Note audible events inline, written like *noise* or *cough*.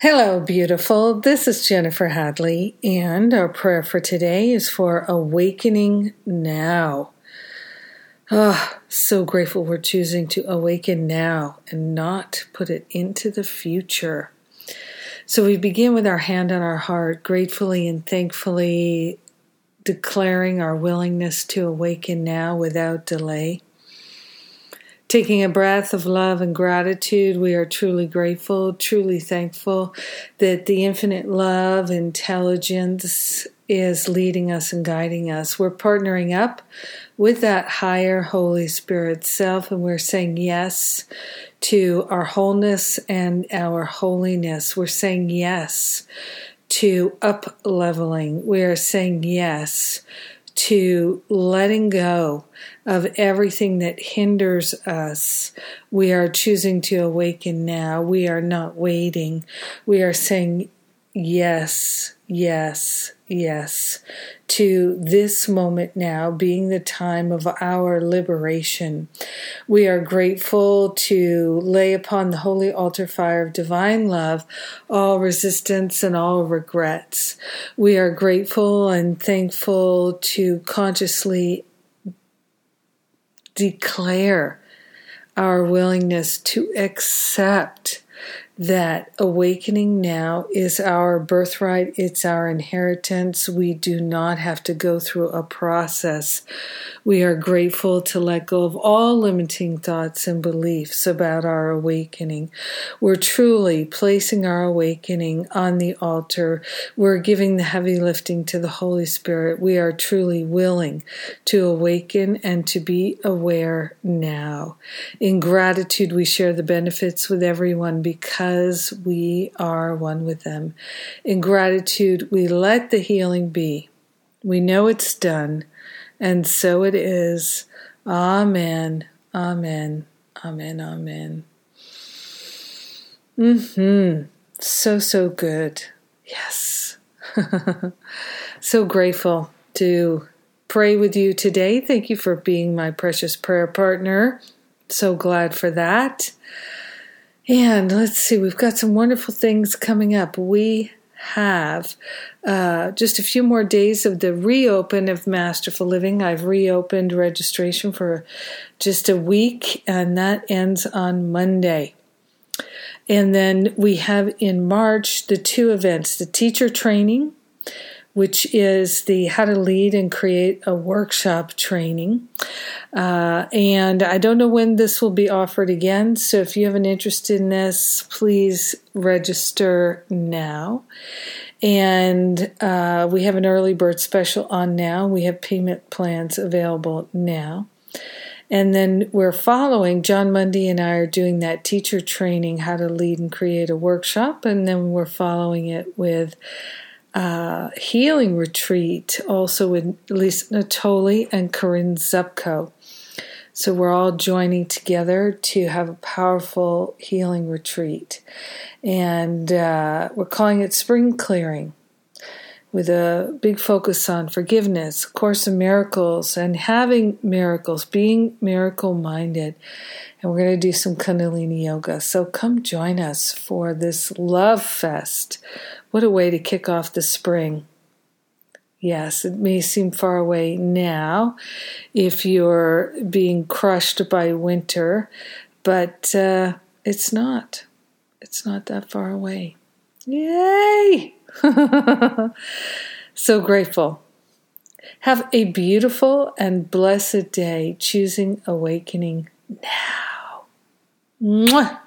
Hello, beautiful. This is Jennifer Hadley, and our prayer for today is for awakening now. Oh, so grateful we're choosing to awaken now and not put it into the future. So we begin with our hand on our heart, gratefully and thankfully declaring our willingness to awaken now without delay. Taking a breath of love and gratitude, we are truly grateful, truly thankful that the infinite love, intelligence is leading us and guiding us. We're partnering up with that higher Holy Spirit self, and we're saying yes to our wholeness and our holiness. We're saying yes to up leveling. We are saying yes to letting go of everything that hinders us. We are choosing to awaken now. We are not waiting. We are saying yes, yes, yes to this moment now being the time of our liberation. We are grateful to lay upon the holy altar fire of divine love all resistance and all regrets. We are grateful and thankful to consciously declare our willingness to accept that awakening now is our birthright, it's our inheritance. We do not have to go through a process. We are grateful to let go of all limiting thoughts and beliefs about our awakening. We're truly placing our awakening on the altar. We're giving the heavy lifting to the Holy Spirit. We are truly willing to awaken and to be aware now. In gratitude, we share the benefits with everyone because because we are one with them. In gratitude, we let the healing be. We know it's done, and so it is. Amen. Amen. Amen. Amen. Hmm. So so good. Yes. *laughs* so grateful to pray with you today. Thank you for being my precious prayer partner. So glad for that. And let's see, we've got some wonderful things coming up. We have uh, just a few more days of the reopen of Masterful Living. I've reopened registration for just a week, and that ends on Monday. And then we have in March the two events the teacher training which is the How to Lead and Create a Workshop training. Uh, and I don't know when this will be offered again, so if you have an interest in this, please register now. And uh, we have an early bird special on now. We have payment plans available now. And then we're following, Jon Mundy and I are doing that teacher training, how to lead and create a workshop. And then we're following it with uh, healing retreat also with Lisa Natoli and Corinne Zupko. So we're all joining together to have a powerful healing retreat. And uh, we're calling it Spring Clearing with a big focus on forgiveness, Course in Miracles, and having miracles, being miracle minded. And we're going to do some Kundalini Yoga. So come join us for this Love Fest what a way to kick off the spring. Yes, it may seem far away now if you're being crushed by winter, but uh, it's not. It's not that far away. Yay! *laughs* so grateful. Have a beautiful and blessed day choosing awakening now. Mwah!